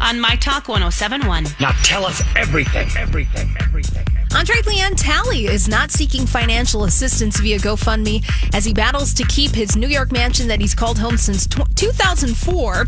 on My Talk 1071. Now tell us everything, everything, everything. Andre Leon Talley is not seeking financial assistance via GoFundMe as he battles to keep his New York mansion that he's called home since tw 2004.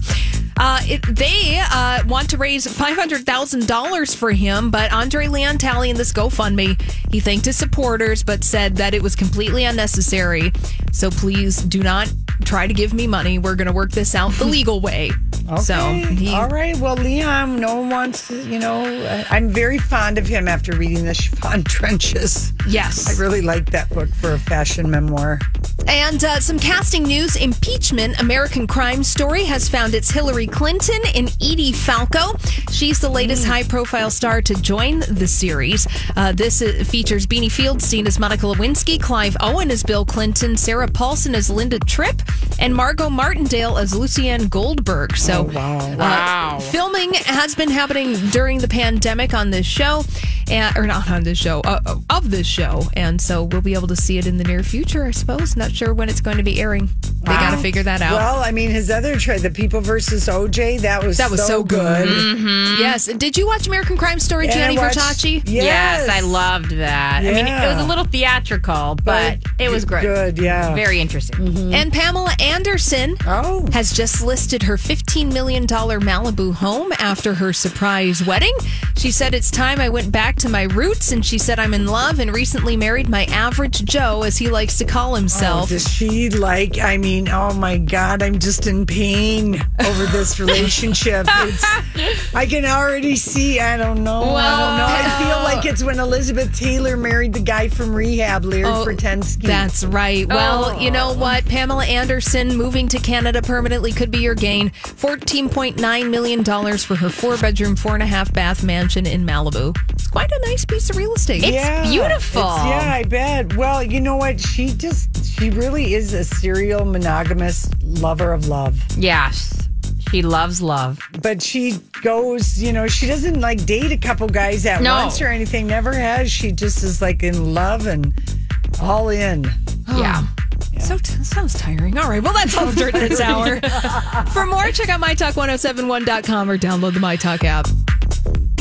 Uh, it, they uh, want to raise $500,000 for him, but Andre Leon Talley in this GoFundMe, he thanked his supporters, but said that it was completely unnecessary. So please do not try to give me money. We're going to work this out the legal way. Okay. So he, all right. Well, Leon, no one wants, you know, uh, I'm very fond of him after reading the Chiffon Trenches. yes. I really like that book for a fashion memoir. And uh, some casting news impeachment American Crime Story has found its Hillary Clinton in Edie Falco. She's the latest high profile star to join the series. Uh, this uh, features Beanie Feldstein as Monica Lewinsky, Clive Owen as Bill Clinton, Sarah Paulson as Linda Tripp, and Margot Martindale as Lucianne Goldberg. So, wow. wow. filming has been happening during the pandemic on this show, and, or not on this show, uh, of this show. And so we'll be able to see it in the near future, I suppose. Not sure when it's going to be airing. They got to figure that out. Well, I mean, his other trade, The People versus OJ, that was That was so good. Mm-hmm. Yes. Did you watch American Crime Story, Yeah, I Gianni watched- Versace? Yes. Yes, I loved that. I mean, it was a little theatrical, but, it was great. Good, yeah. Very interesting. Mm-hmm. And Pamela Anderson Oh. has just listed her $15 million Malibu home after her surprise wedding. She said, It's time I went back to my roots. And she said, I'm in love and recently married my average Joe, as he likes to call Oh, himself. does she like? I mean, oh my God, I'm just in pain over this relationship. It's, I can already see. I don't know. I don't know. I feel like it's when Elizabeth Taylor married the guy from Rehab, Larry Oh, Fortensky. That's right. Well, oh. you know what? Pamela Anderson moving to Canada permanently could be your gain. $14.9 million for her four bedroom, four and a half bath mansion in Malibu. It's quite a nice piece of real estate. It's beautiful. It's- yeah, I bet. Well, you know what? She just, she really is a serial monogamous lover of love. Yes. She loves love. But she goes, you know, she doesn't like date a couple guys at No. once or anything. Never has. She just is like in love and all in. Yeah. So t- sounds tiring. All right. Well, that's all the dirt this hour. For more, check out mytalk1071.com or download the MyTalk app.